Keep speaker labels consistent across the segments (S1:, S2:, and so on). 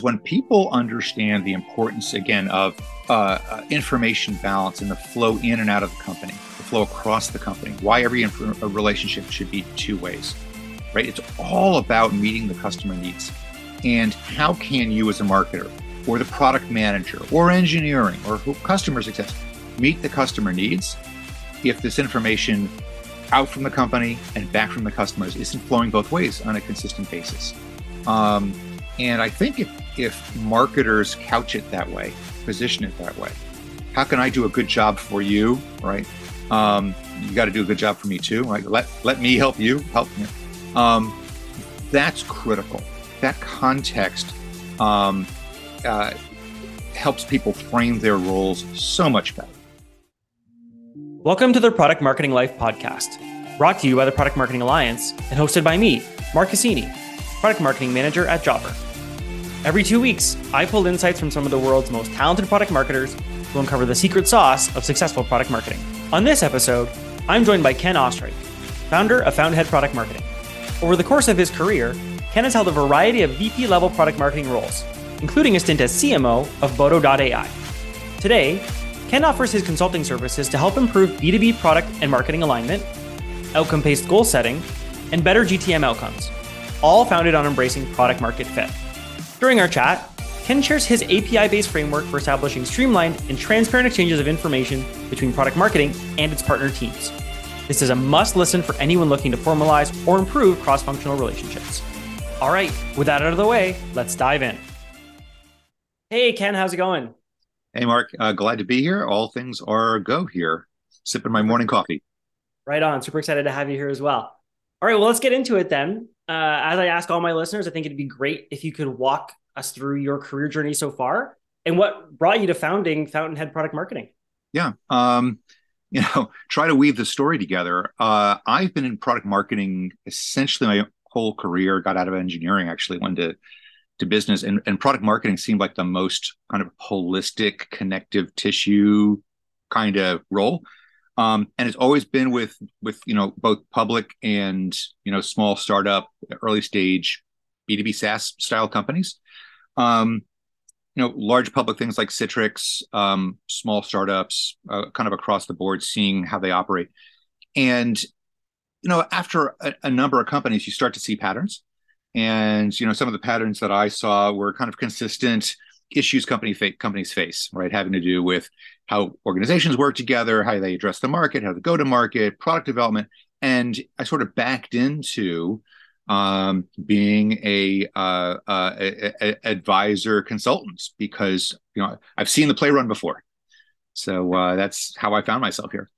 S1: When people understand the importance, again, of uh, uh, information balance and the flow in and out of the company, the flow across the company, why every inf- relationship should be two ways, right? It's all about meeting the customer needs. And how can you, as a marketer, or the product manager, or engineering, or customer success, meet the customer needs if this information out from the company and back from the customers isn't flowing both ways on a consistent basis? Um, and I think if, if marketers couch it that way, position it that way, how can I do a good job for you, right? Um, you got to do a good job for me too. Like let let me help you, help me. Um, that's critical. That context um, uh, helps people frame their roles so much better.
S2: Welcome to the Product Marketing Life podcast, brought to you by the Product Marketing Alliance and hosted by me, Mark Assini, Product Marketing Manager at Jobber. Every two weeks, I pull insights from some of the world's most talented product marketers who uncover the secret sauce of successful product marketing. On this episode, I'm joined by Ken Oestreich, founder of Fountainhead Product Marketing. Over the course of his career, Ken has held a variety of VP level product marketing roles, including a stint as CMO of Bodo.ai. Today, Ken offers his consulting services to help improve B2B product and marketing alignment, outcome based goal setting, and better GTM outcomes, all founded on embracing product market fit. During our chat, Ken shares his API based framework for establishing streamlined and transparent exchanges of information between product marketing and its partner teams. This is a must listen for anyone looking to formalize or improve cross functional relationships. All right, with that out of the way, let's dive in. Hey, Ken, how's it going?
S1: Hey, Mark, uh, glad to be here. All things are go here. Sipping my morning coffee.
S2: Right on. Super excited to have you here as well. All right, well, let's get into it then. Uh, as I ask all my listeners, I think it'd be great if you could walk us through your career journey so far and what brought you to founding Fountainhead Product Marketing.
S1: Yeah. Um, you know, try to weave the story together. Uh, I've been in product marketing essentially my whole career, got out of engineering, actually went to, to business and, and product marketing seemed like the most kind of holistic connective tissue kind of role. Um, and it's always been with with you know both public and you know small startup early stage b2b saas style companies. Um, you know large public things like citrix um, small startups uh, kind of across the board seeing how they operate. And you know after a, a number of companies you start to see patterns. And you know some of the patterns that i saw were kind of consistent issues company fa- companies face, right? Having to do with how organizations work together, how they address the market, how to go to market, product development, and I sort of backed into um, being a, uh, uh, a, a, advisor consultants because you know I've seen the play run before, so uh, that's how I found myself here.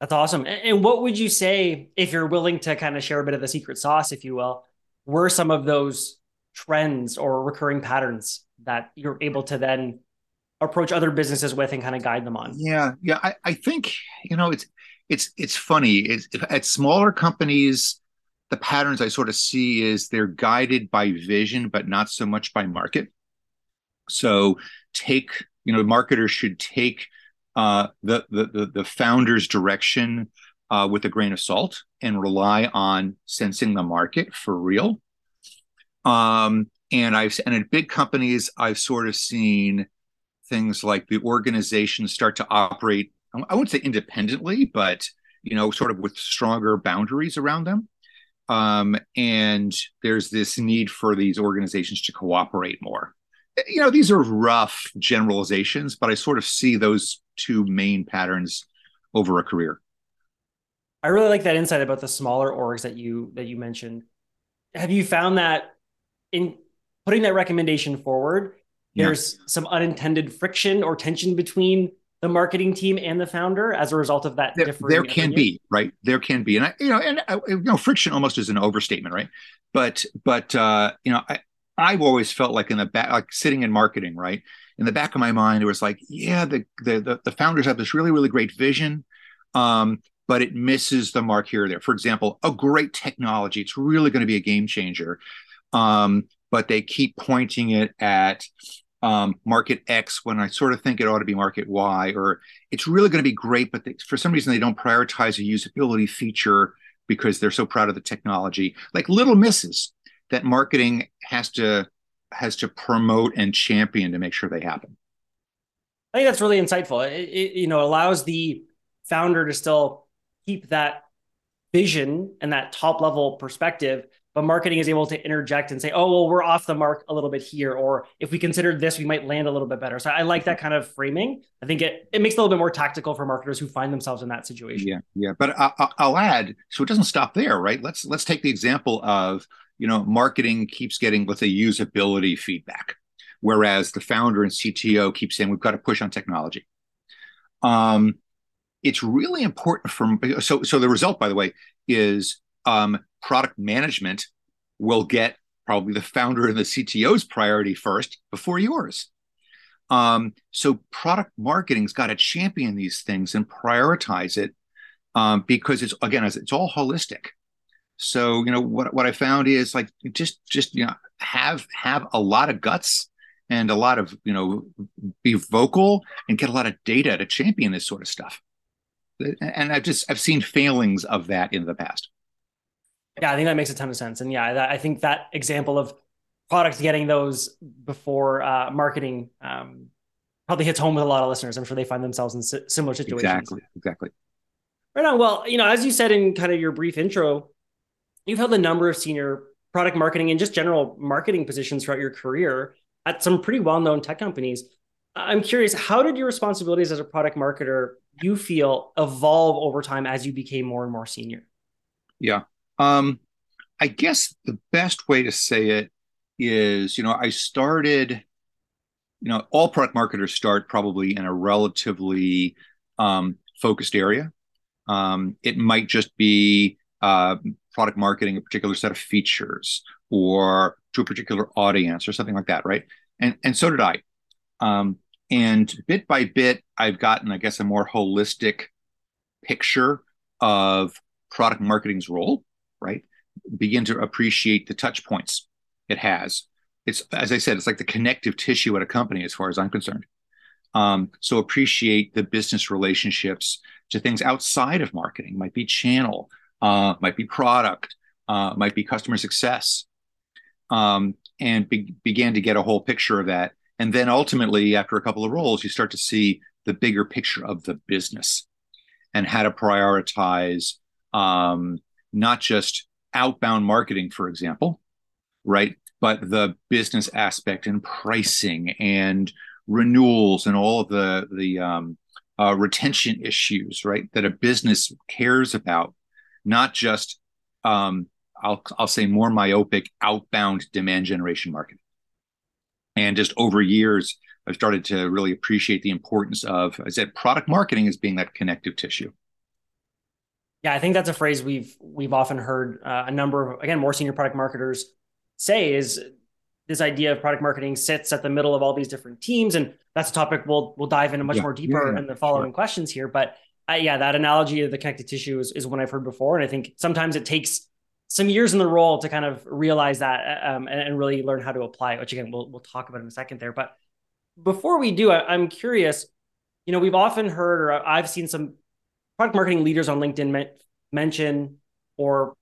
S2: That's awesome. And what would you say if you're willing to kind of share a bit of the secret sauce, if you will? Were some of those trends or recurring patterns that you're able to then approach other businesses with and kind of guide them on?
S1: Yeah yeah i, I think you know it's it's it's funny. It's, at smaller companies the patterns i sort of see is they're guided by vision but not so much by market. So take you know marketers should take uh, the, the the founder's direction uh, with a grain of salt and rely on sensing the market for real. Um, and I've and in big companies, I've sort of seen things like the organizations start to operate. I wouldn't say independently, but you know, sort of with stronger boundaries around them. Um, and there's this need for these organizations to cooperate more. You know, these are rough generalizations, but I sort of see those two main patterns over a career.
S2: I really like that insight about the smaller orgs that you that you mentioned. Have you found that in putting that recommendation forward, there's yeah. some unintended friction or tension between the marketing team and the founder as a result of that.
S1: There, there can opinion. be right. There can be, and I, you know, and I, uh, you know, friction almost is an overstatement, right? But, but uh, you know, I, I've always felt like in the back, like sitting in marketing, right? In the back of my mind, it was like, yeah, the the the, the founders have this really really great vision, um, but it misses the mark here or there. For example, a great technology, it's really going to be a game changer. Um, but they keep pointing it at um, market X when I sort of think it ought to be market Y, or it's really going to be great, but they, for some reason they don't prioritize a usability feature because they're so proud of the technology. Like little misses that marketing has to has to promote and champion to make sure they happen.
S2: I think that's really insightful. It, it, you know allows the founder to still keep that vision and that top level perspective, but marketing is able to interject and say, "Oh, well, we're off the mark a little bit here," or if we considered this, we might land a little bit better. So I like that kind of framing. I think it it makes it a little bit more tactical for marketers who find themselves in that situation.
S1: Yeah, yeah. But I, I'll add, so it doesn't stop there, right? Let's let's take the example of you know marketing keeps getting let's say usability feedback whereas the founder and CTO keep saying we've got to push on technology. Um, it's really important for so so the result, by the way, is um, product management will get probably the founder and the CTO's priority first before yours. Um, so product marketing's got to champion these things and prioritize it um, because it's again it's all holistic. So you know what what I found is like just just you know have have a lot of guts and a lot of you know be vocal and get a lot of data to champion this sort of stuff and i've just i've seen failings of that in the past
S2: yeah i think that makes a ton of sense and yeah that, i think that example of products getting those before uh, marketing um, probably hits home with a lot of listeners i'm sure they find themselves in similar situations
S1: exactly exactly
S2: right on well you know as you said in kind of your brief intro you've held a number of senior product marketing and just general marketing positions throughout your career at some pretty well-known tech companies. I'm curious, how did your responsibilities as a product marketer you feel evolve over time as you became more and more senior?
S1: Yeah. Um, I guess the best way to say it is, you know, I started, you know, all product marketers start probably in a relatively um, focused area. Um, it might just be uh, product marketing a particular set of features or to a particular audience or something like that, right? And and so did I. Um, and bit by bit, I've gotten, I guess, a more holistic picture of product marketing's role, right? Begin to appreciate the touch points it has. It's as I said, it's like the connective tissue at a company, as far as I'm concerned. Um, so appreciate the business relationships to things outside of marketing. Might be channel, uh, might be product, uh, might be customer success, um, and be- began to get a whole picture of that. And then ultimately, after a couple of roles, you start to see the bigger picture of the business and how to prioritize um, not just outbound marketing, for example, right? But the business aspect and pricing and renewals and all of the the um, uh, retention issues, right? That a business cares about, not just um, I'll I'll say more myopic outbound demand generation marketing. And just over years, I've started to really appreciate the importance of, I said, product marketing as being that connective tissue.
S2: Yeah, I think that's a phrase we've we've often heard uh, a number of again more senior product marketers say is this idea of product marketing sits at the middle of all these different teams, and that's a topic we'll we'll dive into much yeah, more deeper yeah, yeah, in the following sure. questions here. But uh, yeah, that analogy of the connective tissue is, is one I've heard before, and I think sometimes it takes some years in the role to kind of realize that um, and, and, really learn how to apply it, which again, we'll, we'll talk about in a second there. But before we do, I, am curious, you know, we've often heard, or I've seen some product marketing leaders on LinkedIn me- mention or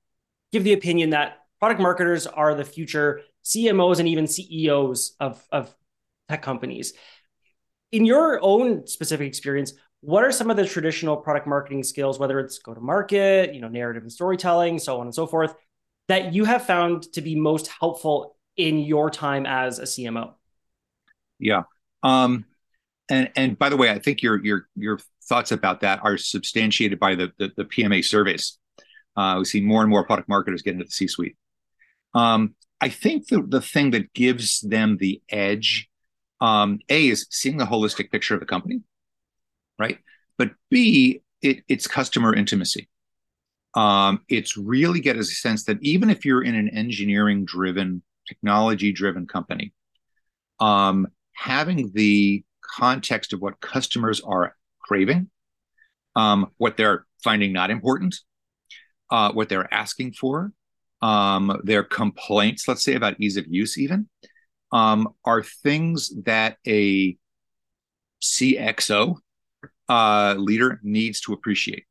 S2: give the opinion that product marketers are the future CMOs and even CEOs of, of tech companies. In your own specific experience, what are some of the traditional product marketing skills whether it's go to market you know narrative and storytelling so on and so forth that you have found to be most helpful in your time as a cmo
S1: yeah um and and by the way i think your your your thoughts about that are substantiated by the the, the pma surveys uh, we see more and more product marketers get into the c suite um, i think the, the thing that gives them the edge um, a is seeing the holistic picture of the company right? But B, it, it's customer intimacy. Um, it's really get a sense that even if you're in an engineering driven, technology driven company, um, having the context of what customers are craving, um, what they're finding not important, uh, what they're asking for, um, their complaints, let's say about ease of use, even, um, are things that a CXO uh, leader needs to appreciate,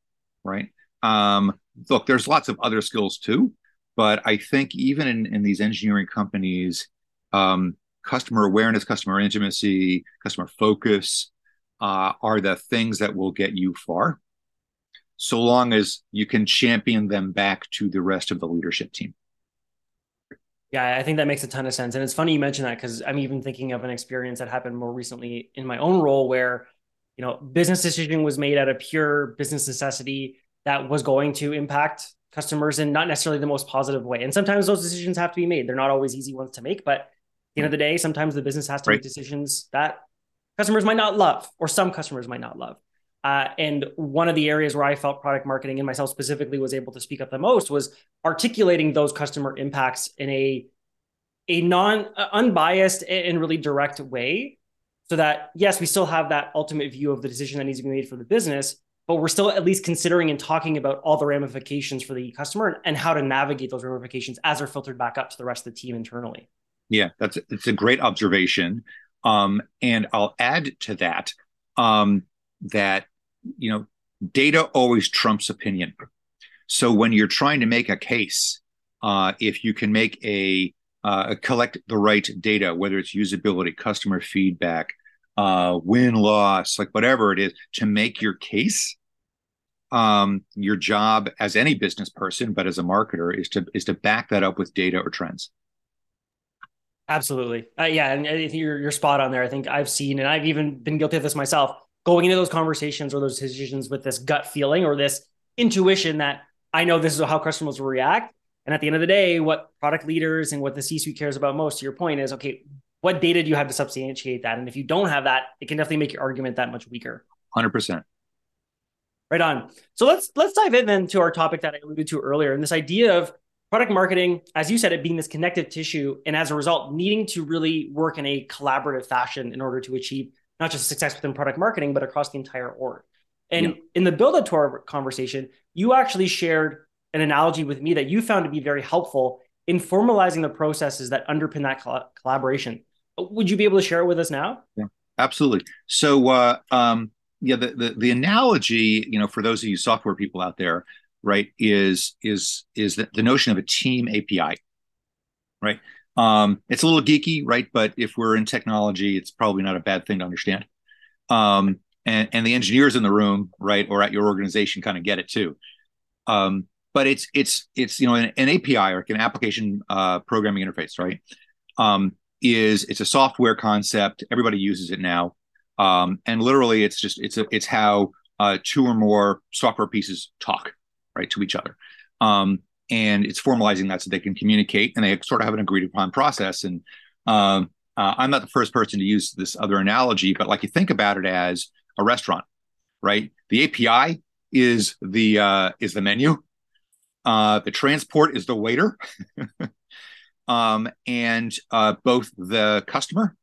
S1: right? Um, look, there's lots of other skills too, but I think even in, in these engineering companies, um, customer awareness, customer intimacy, customer focus uh, are the things that will get you far, so long as you can champion them back to the rest of the leadership team.
S2: Yeah, I think that makes a ton of sense. And it's funny you mention that because I'm even thinking of an experience that happened more recently in my own role where, you know, business decision was made out of pure business necessity that was going to impact customers in not necessarily the most positive way. And sometimes those decisions have to be made. They're not always easy ones to make, but the end of the day, sometimes the business has to right. make decisions that customers might not love or some customers might not love. Uh, and one of the areas where I felt product marketing and myself specifically was able to speak up the most was articulating those customer impacts in a a non uh, unbiased and really direct way, so that yes, we still have that ultimate view of the decision that needs to be made for the business, but we're still at least considering and talking about all the ramifications for the customer and, and how to navigate those ramifications as they're filtered back up to the rest of the team internally.
S1: Yeah, that's it's a great observation. Um, and I'll add to that um, that you know data always trumps opinion. So when you're trying to make a case, uh, if you can make a uh, collect the right data, whether it's usability, customer feedback, uh, win loss, like whatever it is, to make your case. Um, your job as any business person, but as a marketer, is to is to back that up with data or trends.
S2: Absolutely, uh, yeah, and I think you're you're spot on there. I think I've seen, and I've even been guilty of this myself going into those conversations or those decisions with this gut feeling or this intuition that I know this is how customers will react. And at the end of the day, what product leaders and what the C suite cares about most, to your point, is okay, what data do you have to substantiate that? And if you don't have that, it can definitely make your argument that much weaker.
S1: 100%.
S2: Right on. So let's let's dive in then to our topic that I alluded to earlier, and this idea of product marketing, as you said, it being this connective tissue, and as a result, needing to really work in a collaborative fashion in order to achieve not just success within product marketing, but across the entire org. And yeah. in the build up to our conversation, you actually shared an analogy with me that you found to be very helpful in formalizing the processes that underpin that collaboration. Would you be able to share it with us now?
S1: Yeah, absolutely. So, uh, um, yeah, the, the, the analogy, you know, for those of you software people out there, right, is is is the, the notion of a team API, right? Um, it's a little geeky, right? But if we're in technology, it's probably not a bad thing to understand. Um, and, and the engineers in the room, right, or at your organization, kind of get it too. Um, but it's it's it's you know an, an API or an application uh, programming interface, right? Um, is it's a software concept. Everybody uses it now, um, and literally, it's just it's a it's how uh, two or more software pieces talk, right, to each other. Um, and it's formalizing that so they can communicate and they sort of have an agreed upon process. And um, uh, I'm not the first person to use this other analogy, but like you think about it as a restaurant, right? The API is the uh, is the menu. Uh, the transport is the waiter, um, and uh, both the customer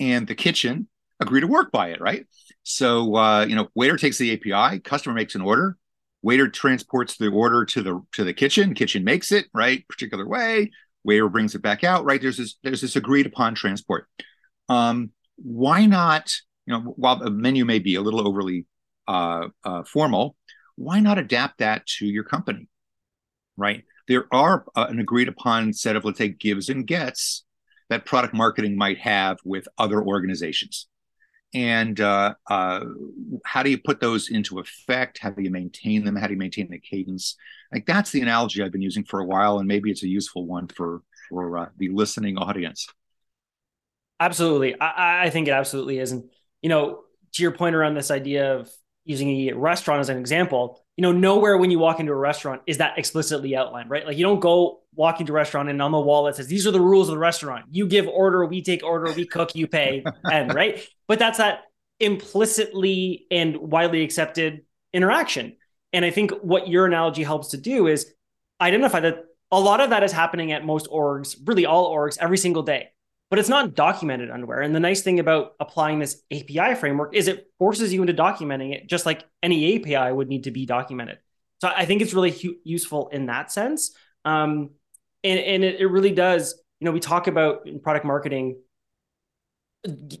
S1: and the kitchen agree to work by it, right? So uh, you know, waiter takes the API, customer makes an order, waiter transports the order to the to the kitchen. Kitchen makes it right particular way. Waiter brings it back out right? There's this there's this agreed upon transport. Um why not you know while the menu may be a little overly uh, uh formal why not adapt that to your company right? There are uh, an agreed upon set of let's say gives and gets that product marketing might have with other organizations and uh, uh, how do you put those into effect? How do you maintain them? How do you maintain the cadence? Like that's the analogy i've been using for a while and maybe it's a useful one for for uh, the listening audience.
S2: Absolutely. I, I think it absolutely is. And you know to your point around this idea of using a restaurant as an example you know, nowhere when you walk into a restaurant is that explicitly outlined, right? Like you don't go walk into a restaurant and on the wall it says these are the rules of the restaurant. You give order, we take order, we cook, you pay, and right. But that's that implicitly and widely accepted interaction. And I think what your analogy helps to do is identify that a lot of that is happening at most orgs, really all orgs, every single day but it's not documented anywhere. And the nice thing about applying this API framework is it forces you into documenting it, just like any API would need to be documented. So I think it's really hu- useful in that sense. Um, and and it, it really does. You know, we talk about in product marketing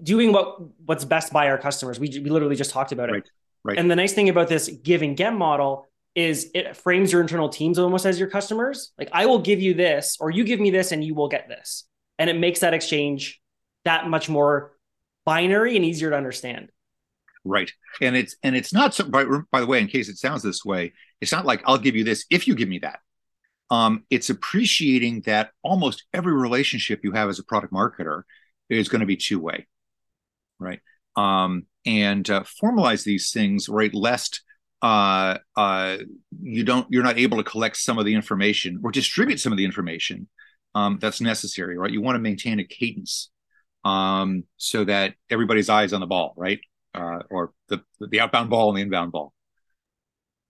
S2: doing what what's best by our customers. We we literally just talked about it.
S1: Right. Right.
S2: And the nice thing about this give and get model is it frames your internal teams almost as your customers. Like I will give you this, or you give me this, and you will get this and it makes that exchange that much more binary and easier to understand.
S1: Right. And it's and it's not so by, by the way, in case it sounds this way, it's not like I'll give you this if you give me that. Um, it's appreciating that almost every relationship you have as a product marketer is going to be two way, right? Um, and uh, formalize these things, right? Lest uh, uh, you don't, you're not able to collect some of the information or distribute some of the information um, that's necessary, right? You want to maintain a cadence um, so that everybody's eyes on the ball, right? Uh, or the the outbound ball and the inbound ball.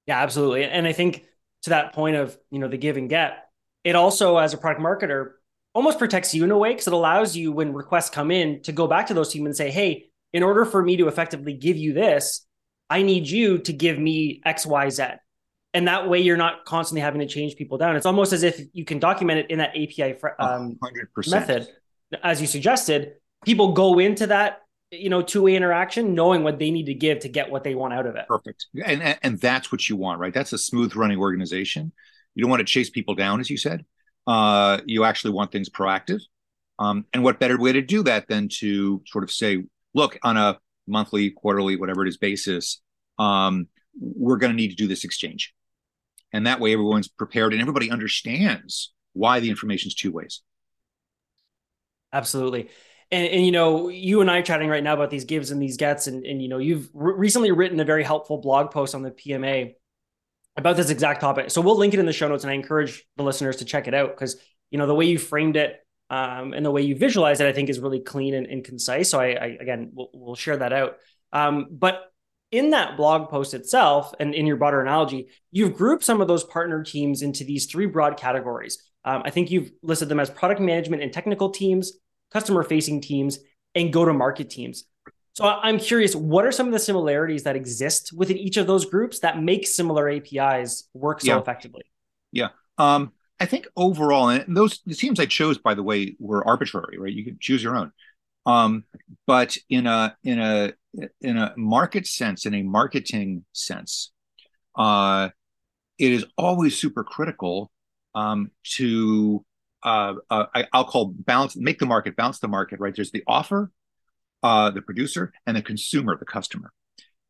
S2: Yeah, absolutely. And I think to that point of you know the give and get, it also as a product marketer almost protects you in a way because it allows you when requests come in to go back to those teams and say, hey, in order for me to effectively give you this, I need you to give me X, Y, Z. And that way you're not constantly having to change people down. It's almost as if you can document it in that API um, method, as you suggested. People go into that you know two-way interaction knowing what they need to give to get what they want out of it.
S1: Perfect. And and that's what you want right? That's a smooth running organization. You don't want to chase people down as you said. Uh, you actually want things proactive. Um, and what better way to do that than to sort of say look on a monthly quarterly whatever it is basis um, we're going to need to do this exchange and that way everyone's prepared and everybody understands why the information is two ways.
S2: Absolutely. And, and, you know you and i are chatting right now about these gives and these gets and, and you know you've re- recently written a very helpful blog post on the pma about this exact topic. So we'll link it in the show notes and i encourage the listeners to check it out because you know the way you framed it um, and the way you visualize it i think is really clean and, and concise. So i, I again we'll, we'll, share that out. Um, but in that blog post itself and in your broader analogy you've grouped some of those partner teams into these three broad categories um, i think you've listed them as product management and technical teams customer facing teams, and go to market teams. So I'm curious, what are some of the similarities that exist within each of those groups that make similar APIs work so
S1: yeah.
S2: effectively?
S1: Yeah. Um, I think overall, and those the teams I chose, by the way, were arbitrary, right? You could choose your own. Um, but in a in a in a market sense, in a marketing sense, uh, it is always super critical um, to uh, uh, I, will call balance, make the market, bounce the market, right? There's the offer, uh, the producer, and the consumer, the customer.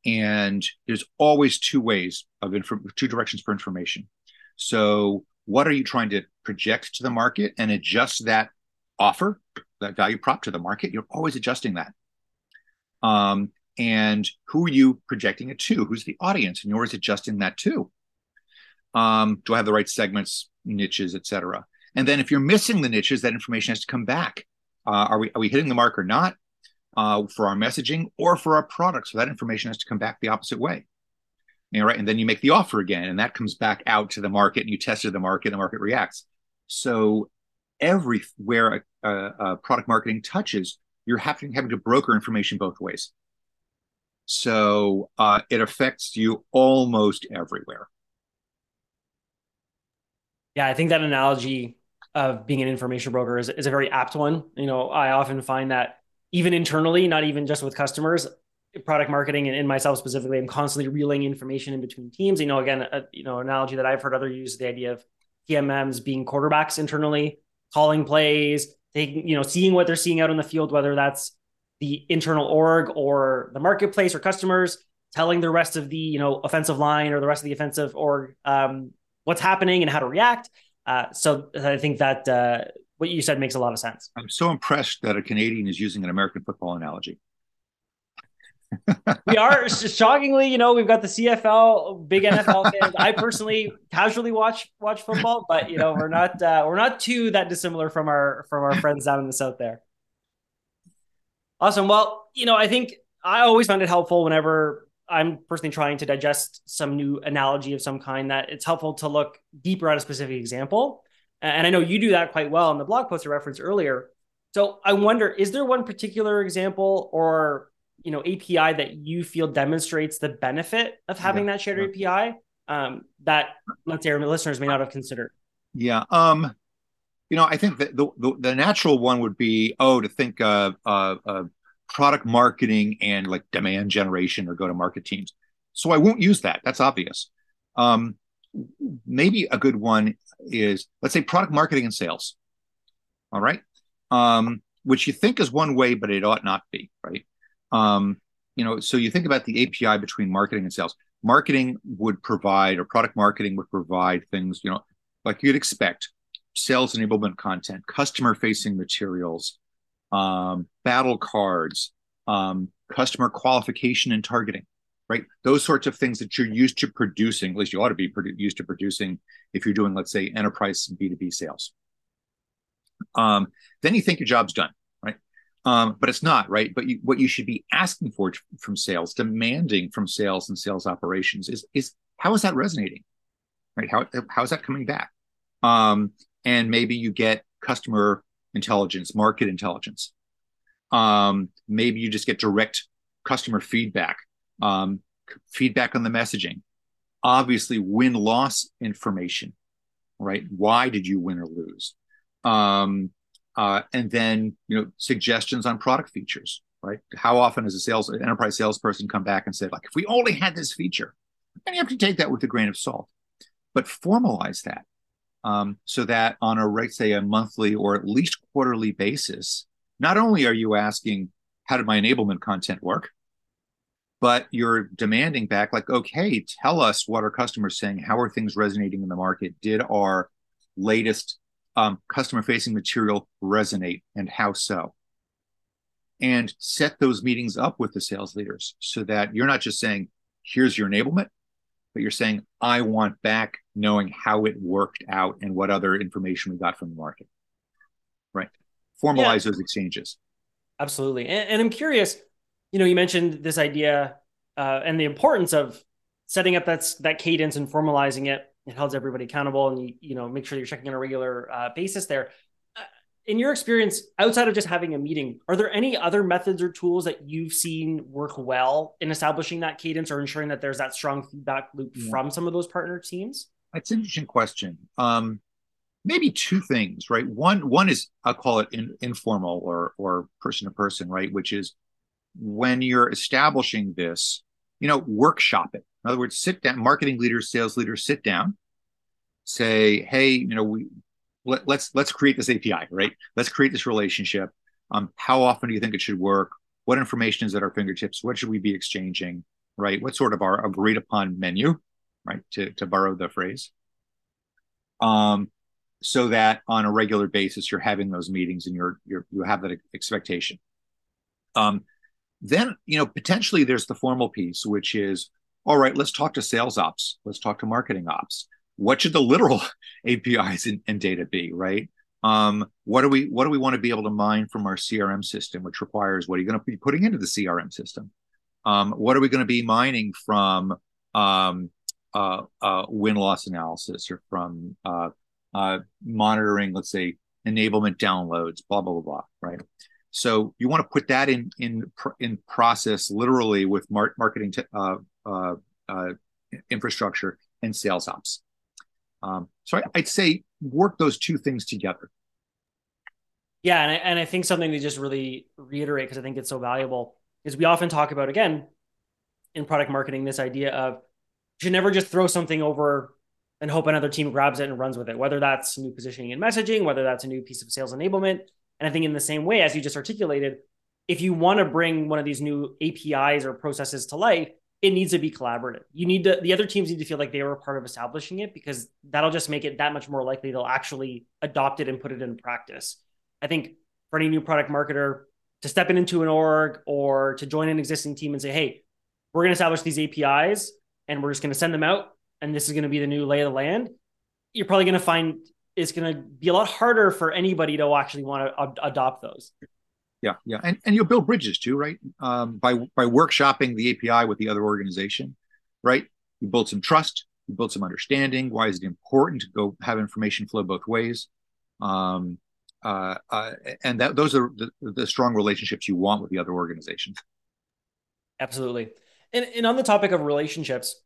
S1: And there's always two ways of info, two directions for information. So, what are you trying to project to the market and adjust that offer, that value prop to the market? You're always adjusting that. Um, and who are you projecting it to? Who's the audience? And you're always adjusting that too. Um, do I have the right segments, niches, et cetera? And then if you're missing the niches, that information has to come back. Uh, are we are we hitting the mark or not uh, for our messaging or for our product? So that information has to come back the opposite way. You know, right, and then you make the offer again, and that comes back out to the market, and you tested the market, and the market reacts. So everywhere a, a, a product marketing touches, you're having having to broker information both ways. So uh, it affects you almost everywhere.
S2: Yeah, I think that analogy of being an information broker is, is a very apt one. You know, I often find that even internally, not even just with customers, product marketing and, and myself specifically, I'm constantly reeling information in between teams. You know, again, a, you know, analogy that I've heard other use the idea of PMMs being quarterbacks internally, calling plays, taking, you know, seeing what they're seeing out in the field, whether that's the internal org or the marketplace or customers, telling the rest of the, you know, offensive line or the rest of the offensive org um, what's happening and how to react. Uh, so I think that uh, what you said makes a lot of sense.
S1: I'm so impressed that a Canadian is using an American football analogy.
S2: We are shockingly, you know, we've got the CFL, big NFL fans. I personally casually watch watch football, but you know, we're not uh, we're not too that dissimilar from our from our friends down in the south there. Awesome. Well, you know, I think I always found it helpful whenever I'm personally trying to digest some new analogy of some kind that it's helpful to look deeper at a specific example. And I know you do that quite well in the blog post I referenced earlier. So I wonder, is there one particular example or you know API that you feel demonstrates the benefit of having yeah, that shared yeah. API um, that let's say our listeners may not have considered?
S1: Yeah. Um, you know, I think that the, the, the natural one would be oh to think of uh, uh, product marketing and like demand generation or go to market teams. So I won't use that. That's obvious. Um, maybe a good one is let's say product marketing and sales. All right. Um, which you think is one way, but it ought not be, right? Um, you know, so you think about the API between marketing and sales. Marketing would provide, or product marketing would provide things, you know, like you'd expect sales enablement content, customer facing materials, um, battle cards, um, customer qualification and targeting, right? Those sorts of things that you're used to producing, at least you ought to be produ- used to producing if you're doing, let's say, enterprise B2B sales. Um, then you think your job's done? Um, but it's not, right? But you, what you should be asking for from sales, demanding from sales and sales operations is, is how is that resonating, right? How, how is that coming back? Um, and maybe you get customer intelligence, market intelligence. Um, maybe you just get direct customer feedback, um, feedback on the messaging. Obviously, win loss information, right? Why did you win or lose? Um, uh, and then you know suggestions on product features, right? How often has a sales an enterprise salesperson come back and said, like, if we only had this feature, and you have to take that with a grain of salt, but formalize that um, so that on a right say a monthly or at least quarterly basis not only are you asking how did my enablement content work? but you're demanding back like okay tell us what our customers saying? How are things resonating in the market? Did our latest um, customer facing material resonate and how so and set those meetings up with the sales leaders so that you're not just saying here's your enablement but you're saying I want back knowing how it worked out and what other information we got from the market. Right. Formalize yeah. those exchanges.
S2: Absolutely. And, and, I'm curious, you know, you mentioned this idea uh, and the importance of setting up that's that cadence and formalizing it. It holds everybody accountable and you, you know, make sure you're checking on a regular uh, basis there in your experience, outside of just having a meeting, are there any other methods or tools that you've seen work well in establishing that cadence or ensuring that there's that strong feedback loop yeah. from some of those partner teams?
S1: That's an interesting question. Um, maybe two things, right? One, one is I'll call it in, informal or or person to person, right? Which is when you're establishing this, you know, workshop it. In other words, sit down. Marketing leaders, sales leaders, sit down. Say, hey, you know, we let, let's, let's create this API, right? Let's create this relationship. Um, how often do you think it should work? What information is at our fingertips? What should we be exchanging? Right? What sort of our agreed upon menu, right? To to borrow the phrase. Um, so that on a regular basis you're having those meetings and you're you're you have that expectation. Um, then you know potentially there's the formal piece, which is all right. Let's talk to sales ops. Let's talk to marketing ops what should the literal APIs and, and data be, right? Um, what do we what do we want to be able to mine from our CRM system, which requires what are you going to be putting into the CRM system? Um, what are we going to be mining from um, uh, uh, win loss analysis or from uh, uh, monitoring, let's say, enablement downloads, blah blah blah blah, right? So you want to put that in in in process literally with mar- marketing t- uh, uh, infrastructure and sales ops. Um, so I, would say work those two things together.
S2: Yeah, and I, and I think something to just really reiterate because I think it's so valuable is we often talk about again in product marketing this idea of you should never just throw something over and hope another team grabs it and runs with it. Whether that's new positioning and messaging, whether that's a new piece of sales enablement, and I think in the same way as you just articulated, if you want to bring one of these new APIs or processes to life, it needs to be collaborative. You need to the other teams need to feel like they were part of establishing it because that'll just make it that much more likely they'll actually adopt it and put it in practice. I think for any new product marketer to step in into an org or to join an existing team and say, "Hey, we're going to establish these APIs and we're just going to send them out and this is going to be the new lay of the land." You're probably going to find it's going to be a lot harder for anybody to actually want to ad- adopt those.
S1: Yeah yeah. And, and you'll build bridges too right? Um, by by workshopping the api with the other organization right? You build some trust you build some understanding why is it important to go have information flow both ways? Um, uh, uh, and that those are the, the strong relationships you want with the other organizations
S2: absolutely. And, and on the topic of relationships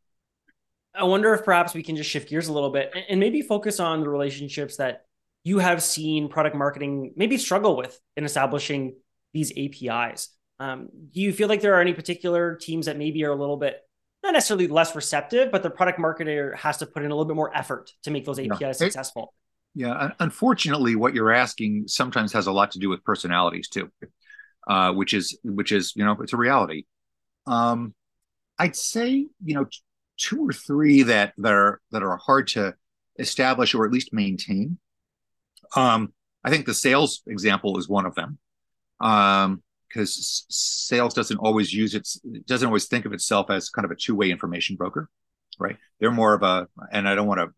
S2: i wonder if perhaps we can just shift gears a little bit and, maybe focus on the relationships that you have seen product marketing maybe struggle with in establishing these APIs. Um, do you feel like there are any particular teams that maybe are a little bit not necessarily less receptive, but the product marketer has to put in a little bit more effort to make those APIs successful?
S1: Yeah, unfortunately, what you're asking sometimes has a lot to do with personalities too, uh, which is which is you know it's a reality. Um, I'd say you know two or three that that are that are hard to establish or at least maintain. Um, I think the sales example is one of them, um, because sales doesn't always use its doesn't always think of itself as kind of a two way information broker, right? They're more of a, and I don't want to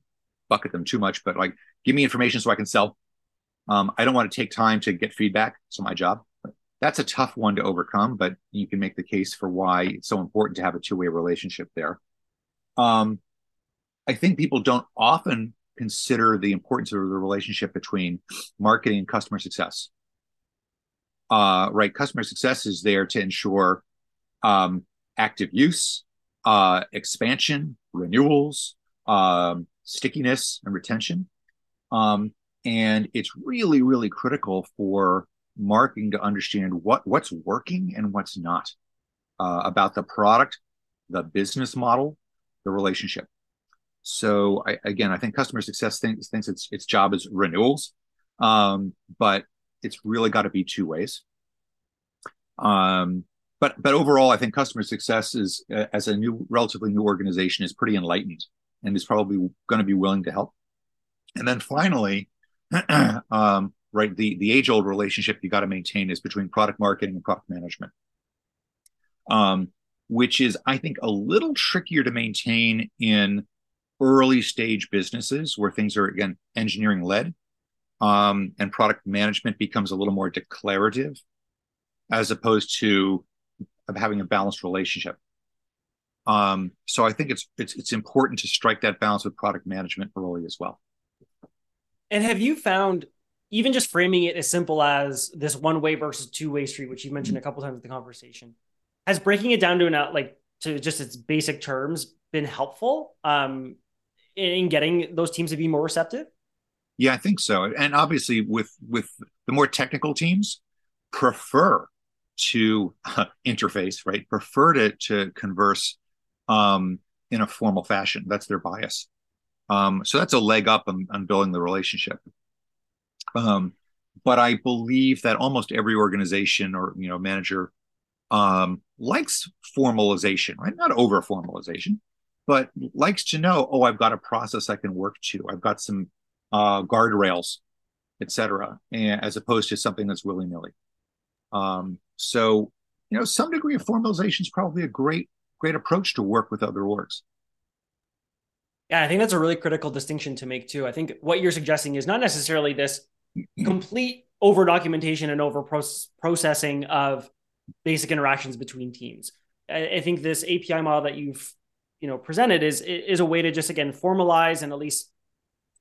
S1: bucket them too much, but like give me information so I can sell. Um, I don't want to take time to get feedback. So my job. That's a tough one to overcome, but you can make the case for why it's so important to have a two way relationship there. Um, I think people don't often consider the importance of the relationship between marketing and customer success. Uh, right, customer success is there to ensure um, active use, uh, expansion, renewals, um, stickiness, and retention. Um, and it's really, really critical for marketing to understand what what's working and what's not uh, about the product, the business model, the relationship. So I, again, I think customer success thinks thinks its its job is renewals, um, but it's really got to be two ways. Um, but but overall, I think customer success is as a new, relatively new organization is pretty enlightened and is probably going to be willing to help. And then finally, um, right, the the age old relationship you got to maintain is between product marketing and product management. Um, which is, I think, a little trickier to maintain in early stage businesses where things are, again, engineering led um, and product management becomes a little more declarative as opposed to having a balanced relationship. Um, so I think it's, it's it's important to strike that balance with product management early as well.
S2: And have you found even just framing it as simple as this one way versus two way street, which you mentioned a couple times in the conversation, has breaking it down to an out like to just its basic terms been helpful um, in getting those teams to be more receptive?
S1: Yeah, I think so. And obviously, with with the more technical teams, prefer to uh, interface, right? Prefer to to converse um, in a formal fashion. That's their bias. Um, so that's a leg up on, on building the relationship. Um, but I believe that almost every organization or you know manager um, likes formalization, right? Not over formalization, but likes to know, oh, I've got a process I can work to. I've got some uh, guardrails, etc., as opposed to something that's willy nilly. Um, so, you know, some degree of formalization is probably a great, great approach to work with other orgs.
S2: Yeah, I think that's a really critical distinction to make too. I think what you're suggesting is not necessarily this complete over documentation and over processing of basic interactions between teams. I, I think this API model that you've you know presented is is a way to just again formalize and at least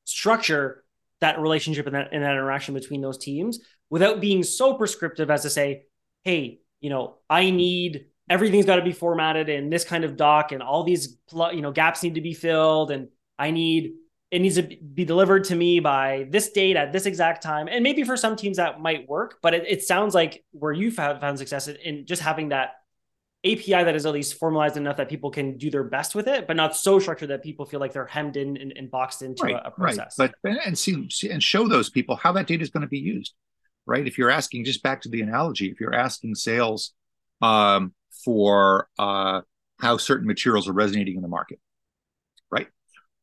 S2: structure that relationship and that, and that interaction between those teams without being so prescriptive as to say, hey, you know, I need everything's got to be formatted in this kind of doc and all these you know gaps need to be filled and I need it needs to be delivered to me by this date at this exact time. And maybe for some teams that might work, but it, it sounds like where you've found success in just having that API that is at least formalized enough that people can do their best with it, but not so structured that people feel like they're hemmed in and, and boxed into right, a, a, process.
S1: Right. But and see, see and show those people how that data is going to be used. Right. If you're asking, just back to the analogy, if you're asking sales um, for uh, how certain materials are resonating in the market, right?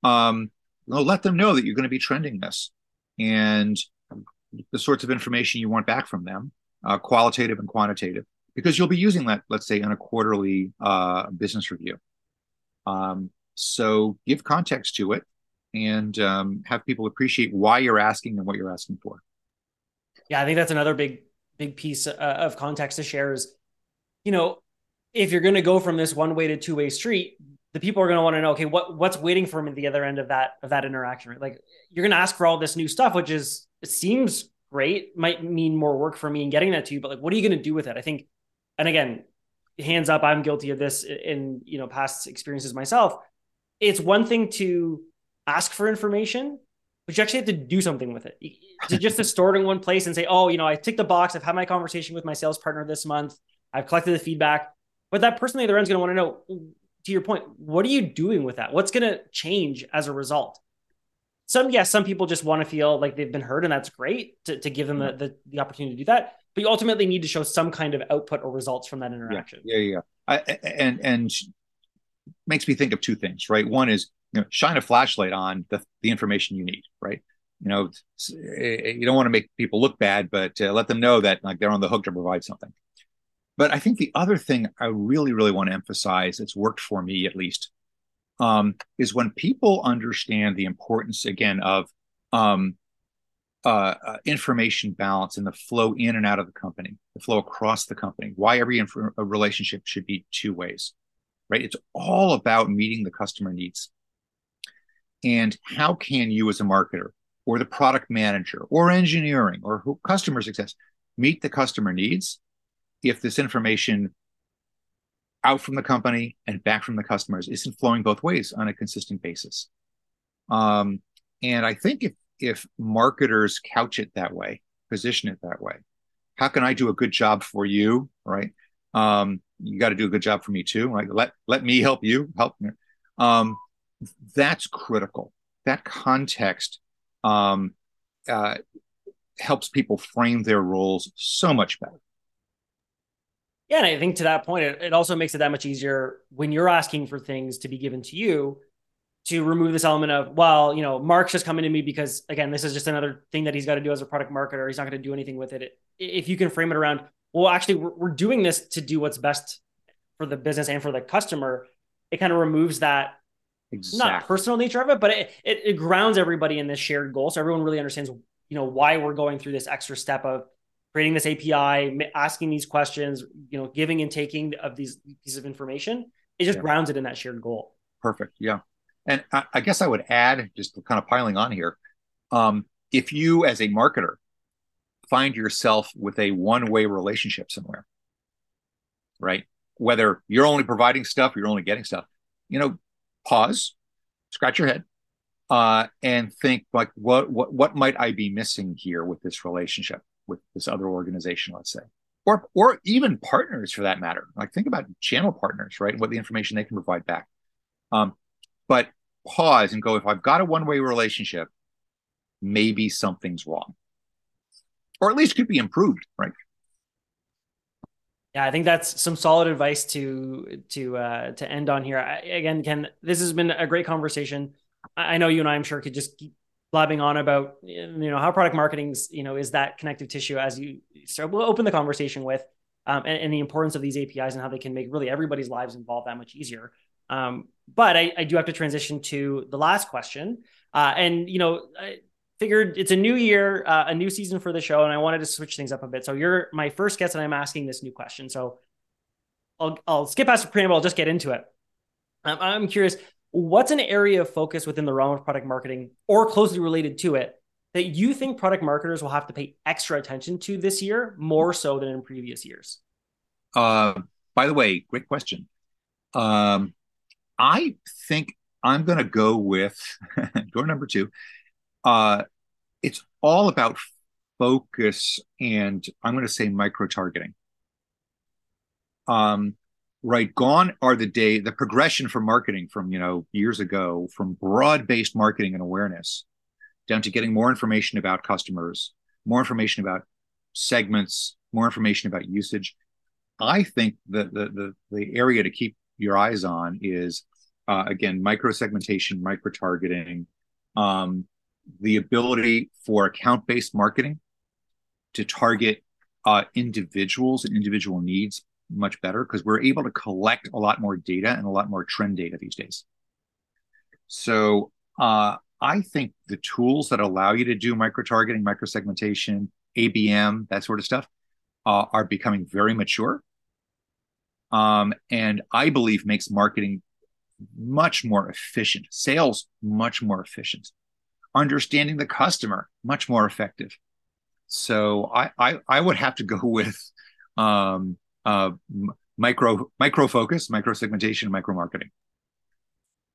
S1: Um, well, let them know that you're going to be trending this and the sorts of information you want back from them, uh, qualitative and quantitative, because you'll be using that, let's say, in a quarterly uh, business review. Um, so give context to it and um, have people appreciate why you're asking and what you're asking for.
S2: Yeah, I think that's another big, big piece uh, of context to share is, you know, if you're going to go from this one way to two way street, the people are going to want to know, okay, what what's waiting for me at the other end of that of that interaction? Right? Like you're going to ask for all this new stuff, which is it seems great, might mean more work for me in getting that to you, but like, what are you going to do with it? I think, and again, hands up, I'm guilty of this in you know past experiences myself. It's one thing to ask for information, but you actually have to do something with it. to just to store it in one place and say, oh, you know, I ticked the box. I've had my conversation with my sales partner this month. I've collected the feedback. But that person on the other end is going to want to know to your point, what are you doing with that? What's going to change as a result? some yes, some people just want to feel like they've been heard, and that's great to, to give them the, the, the opportunity to do that. But you ultimately need to show some kind of output or results from that interaction.
S1: Yeah, yeah, yeah. I, and and makes me think of two things, right? One is you know, shine a flashlight on the the information you need, right? You know, eh, you don't want to make people look bad, but uh, let them know that like they're on the hook to provide something. But I think the other thing I really, really want to emphasize, it's worked for me at least, um, is when people understand the importance again of um, uh, uh, information balance and the flow in and out of the company, the flow across the company, why every inf- relationship should be two ways, right? It's all about meeting the customer needs. And how can you, as a marketer, or the product manager, or engineering, or who, customer success, meet the customer needs if this information out from the company and back from the customers isn't flowing both ways on a consistent basis. Um, and I think if if marketers couch it that way, position it that way, how can I do a good job for you? Right? Um, you got to do a good job for me too. Right? Let let me help you. Help me. Um, that's critical. That context um, uh, helps people frame their roles so much better.
S2: Yeah, and I think to that point, it, it also makes it that much easier when you're asking for things to be given to you to remove this element of, well, you know, Mark's just coming to me because again, this is just another thing that he's got to do as a product marketer. He's not going to do anything with it. If you can frame it around, well, actually, we're, we're doing this to do what's best for the business and for the customer. It kind of removes that exactly. not personal nature of it, but it, it, it grounds everybody in this shared goal. So everyone really understands, you know, why we're going through this extra step of creating this API, asking these questions, you know, giving and taking of these pieces of information, it just yeah. grounds it in that shared goal.
S1: Perfect. Yeah. And I, I guess I would add, just kind of piling on here, um, if you as a marketer find yourself with a one-way relationship somewhere, right? Whether you're only providing stuff or you're only getting stuff, you know, pause, scratch your head, uh, and think like, what what what might I be missing here with this relationship? With this other organization, let's say, or or even partners for that matter. Like think about channel partners, right? What the information they can provide back. Um, but pause and go. If I've got a one way relationship, maybe something's wrong, or at least could be improved, right?
S2: Yeah, I think that's some solid advice to to uh, to end on here. I, again, Ken, this has been a great conversation. I know you and I, I'm sure, could just blabbing on about you know how product marketing's you know is that connective tissue as you start we'll open the conversation with um, and, and, the importance of these apis and how they can make really everybody's lives involved that much easier. Um, but I, I, do have to transition to the last question. Uh, and you know i figured it's a new year uh, a new season for the show and i wanted to switch things up a bit. So you're my first guest and i'm asking this new question. So i'll, I'll skip past the preamble. I'll just get into it. Um, i'm curious what's an area of focus within the realm of product marketing or closely related to it that you think product marketers will have to pay extra attention to this year more so than in previous years?
S1: Uh, by the way, great question. Um, I think I'm going to go with door number two. Uh, it's all about focus and I'm going to say micro targeting. Um, right gone are the day the progression from marketing from you know years ago from broad-based marketing and awareness down to getting more information about customers more information about segments more information about usage. I think that the the, the area to keep your eyes on is uh, again micro segmentation micro targeting um, the ability for account-based marketing to target uh, individuals and individual needs much better because we're able to collect a lot more data and a lot more trend data these days. So uh, I think the tools that allow you to do micro targeting, micro segmentation, ABM, that sort of stuff, uh, are becoming very mature. Um, and I believe makes marketing much more efficient, sales much more efficient, understanding the customer much more effective. So I I, I would have to go with um, uh, micro micro focus, micro segmentation, micro marketing.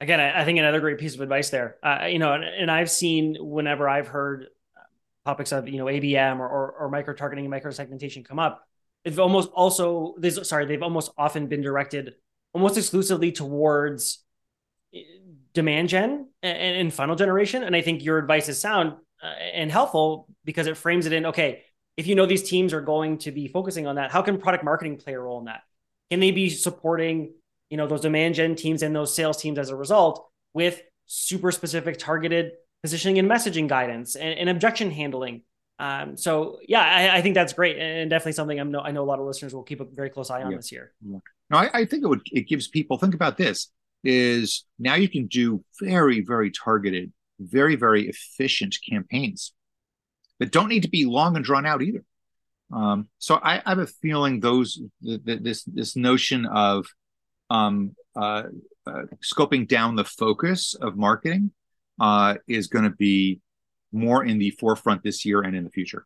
S2: Again, I, I, think another great piece of advice there. Uh, you know, and, and, I've seen whenever I've heard topics of you know ABM or or, or micro targeting and micro segmentation come up, they've almost also sorry they've almost often been directed almost exclusively towards demand gen and, and funnel generation. And I think your advice is sound uh, and helpful because it frames it in okay, if you know these teams are going to be focusing on that, how can product marketing play a role in that? Can they be supporting, you know, those demand gen teams and those sales teams as a result with super specific targeted positioning and messaging guidance and, and objection handling? Um, so yeah, I, I, think that's great and definitely something I'm no, I know a lot of listeners will keep a very close eye on yeah. this year.
S1: No, I, I think it would it gives people think about this is now you can do very very targeted, very very efficient campaigns that don't need to be long and drawn out either. Um, so I, I, have a feeling those th- th- this this notion of um, uh, uh, scoping down the focus of marketing uh, is going to be more in the forefront this year and in the future.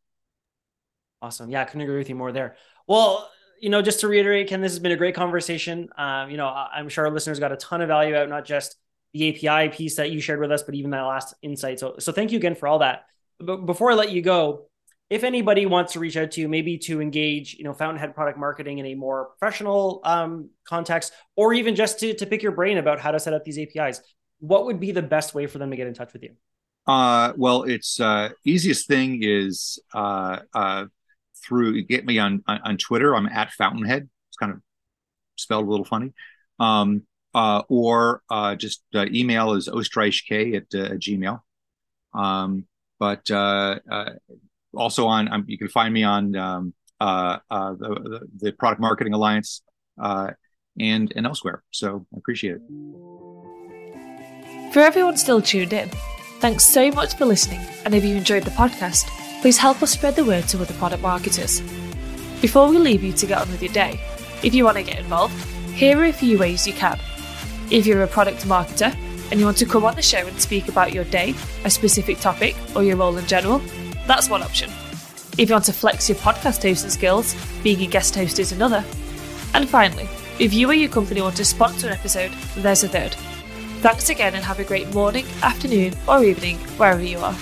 S2: Awesome. Yeah, I couldn't agree with you more there. Well, you know, just to reiterate, Ken, this has been a great conversation. Um, you know, I'm sure our listeners got a ton of value out, not just the API piece that you shared with us, but even that last insight. So, so thank you again for all that. But before I let you go, if anybody wants to reach out to you, maybe to engage, you know, Fountainhead product marketing in a more professional um, context, or even just to, to pick your brain about how to set up these APIs, what would be the best way for them to get in touch with you?
S1: Uh, well, it's uh, easiest thing is uh, uh, through get me on, on, on Twitter. I'm at Fountainhead. It's kind of spelled a little funny. Um, uh, or uh, just uh, email is ostreichk at, uh, gmail. Um, but uh, uh, also on um, you can find me on um, uh, uh, the, the, Product Marketing Alliance uh, and and elsewhere. So I appreciate it.
S3: For everyone still tuned in, thanks so much for listening. And if you enjoyed the podcast, please help us spread the word to other product marketers. Before we leave you to get on with your day, if you want to get involved, here are a few ways you can. If you're a product marketer and you want to come on the show and speak about your day, a specific topic, or your role in general, that's one option. If you want to flex your podcast hosting skills, being a guest host is another. And finally, if you or your company want to sponsor an episode, there's a third. Thanks again and have a great morning, afternoon, or evening, wherever you are.